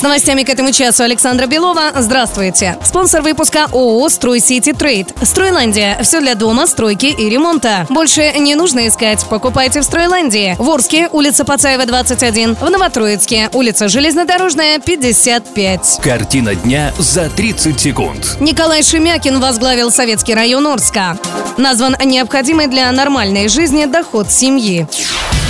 С новостями к этому часу Александра Белова. Здравствуйте. Спонсор выпуска ООО «Строй Сити Трейд». Стройландия. Все для дома, стройки и ремонта. Больше не нужно искать. Покупайте в Стройландии. В Орске, улица Пацаева, 21. В Новотроицке, улица Железнодорожная, 55. Картина дня за 30 секунд. Николай Шемякин возглавил Советский район Орска. Назван необходимый для нормальной жизни доход семьи.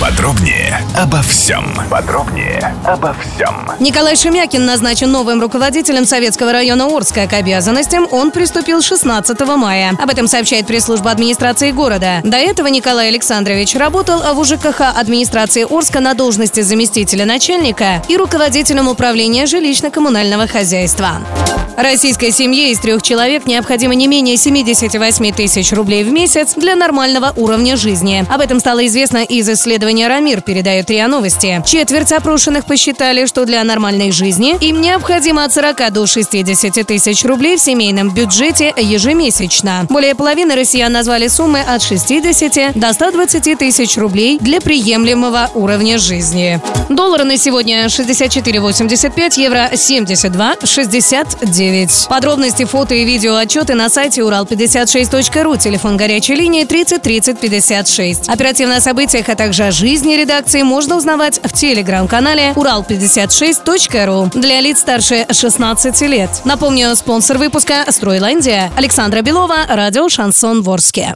Подробнее обо всем. Подробнее обо всем. Николай Шемякин назначен новым руководителем Советского района Орска. К обязанностям он приступил 16 мая. Об этом сообщает пресс-служба администрации города. До этого Николай Александрович работал в УЖКХ администрации Орска на должности заместителя начальника и руководителем управления жилищно-коммунального хозяйства. Российской семье из трех человек необходимо не менее 78 тысяч рублей в месяц для нормального уровня жизни. Об этом стало известно из исследования «Рамир», передает РИА Новости. Четверть опрошенных посчитали, что для нормальной жизни им необходимо от 40 до 60 тысяч рублей в семейном бюджете ежемесячно. Более половины россиян назвали суммы от 60 до 120 тысяч рублей для приемлемого уровня жизни. Доллары на сегодня 64,85, евро 72,69. Подробности, фото и видео отчеты на сайте урал56.ру, телефон горячей линии 30 30 56. Оперативно о событиях, а также о жизни редакции можно узнавать в телеграм-канале урал56.ру для лиц старше 16 лет. Напомню, спонсор выпуска «Стройландия» Александра Белова, радио «Шансон Ворске».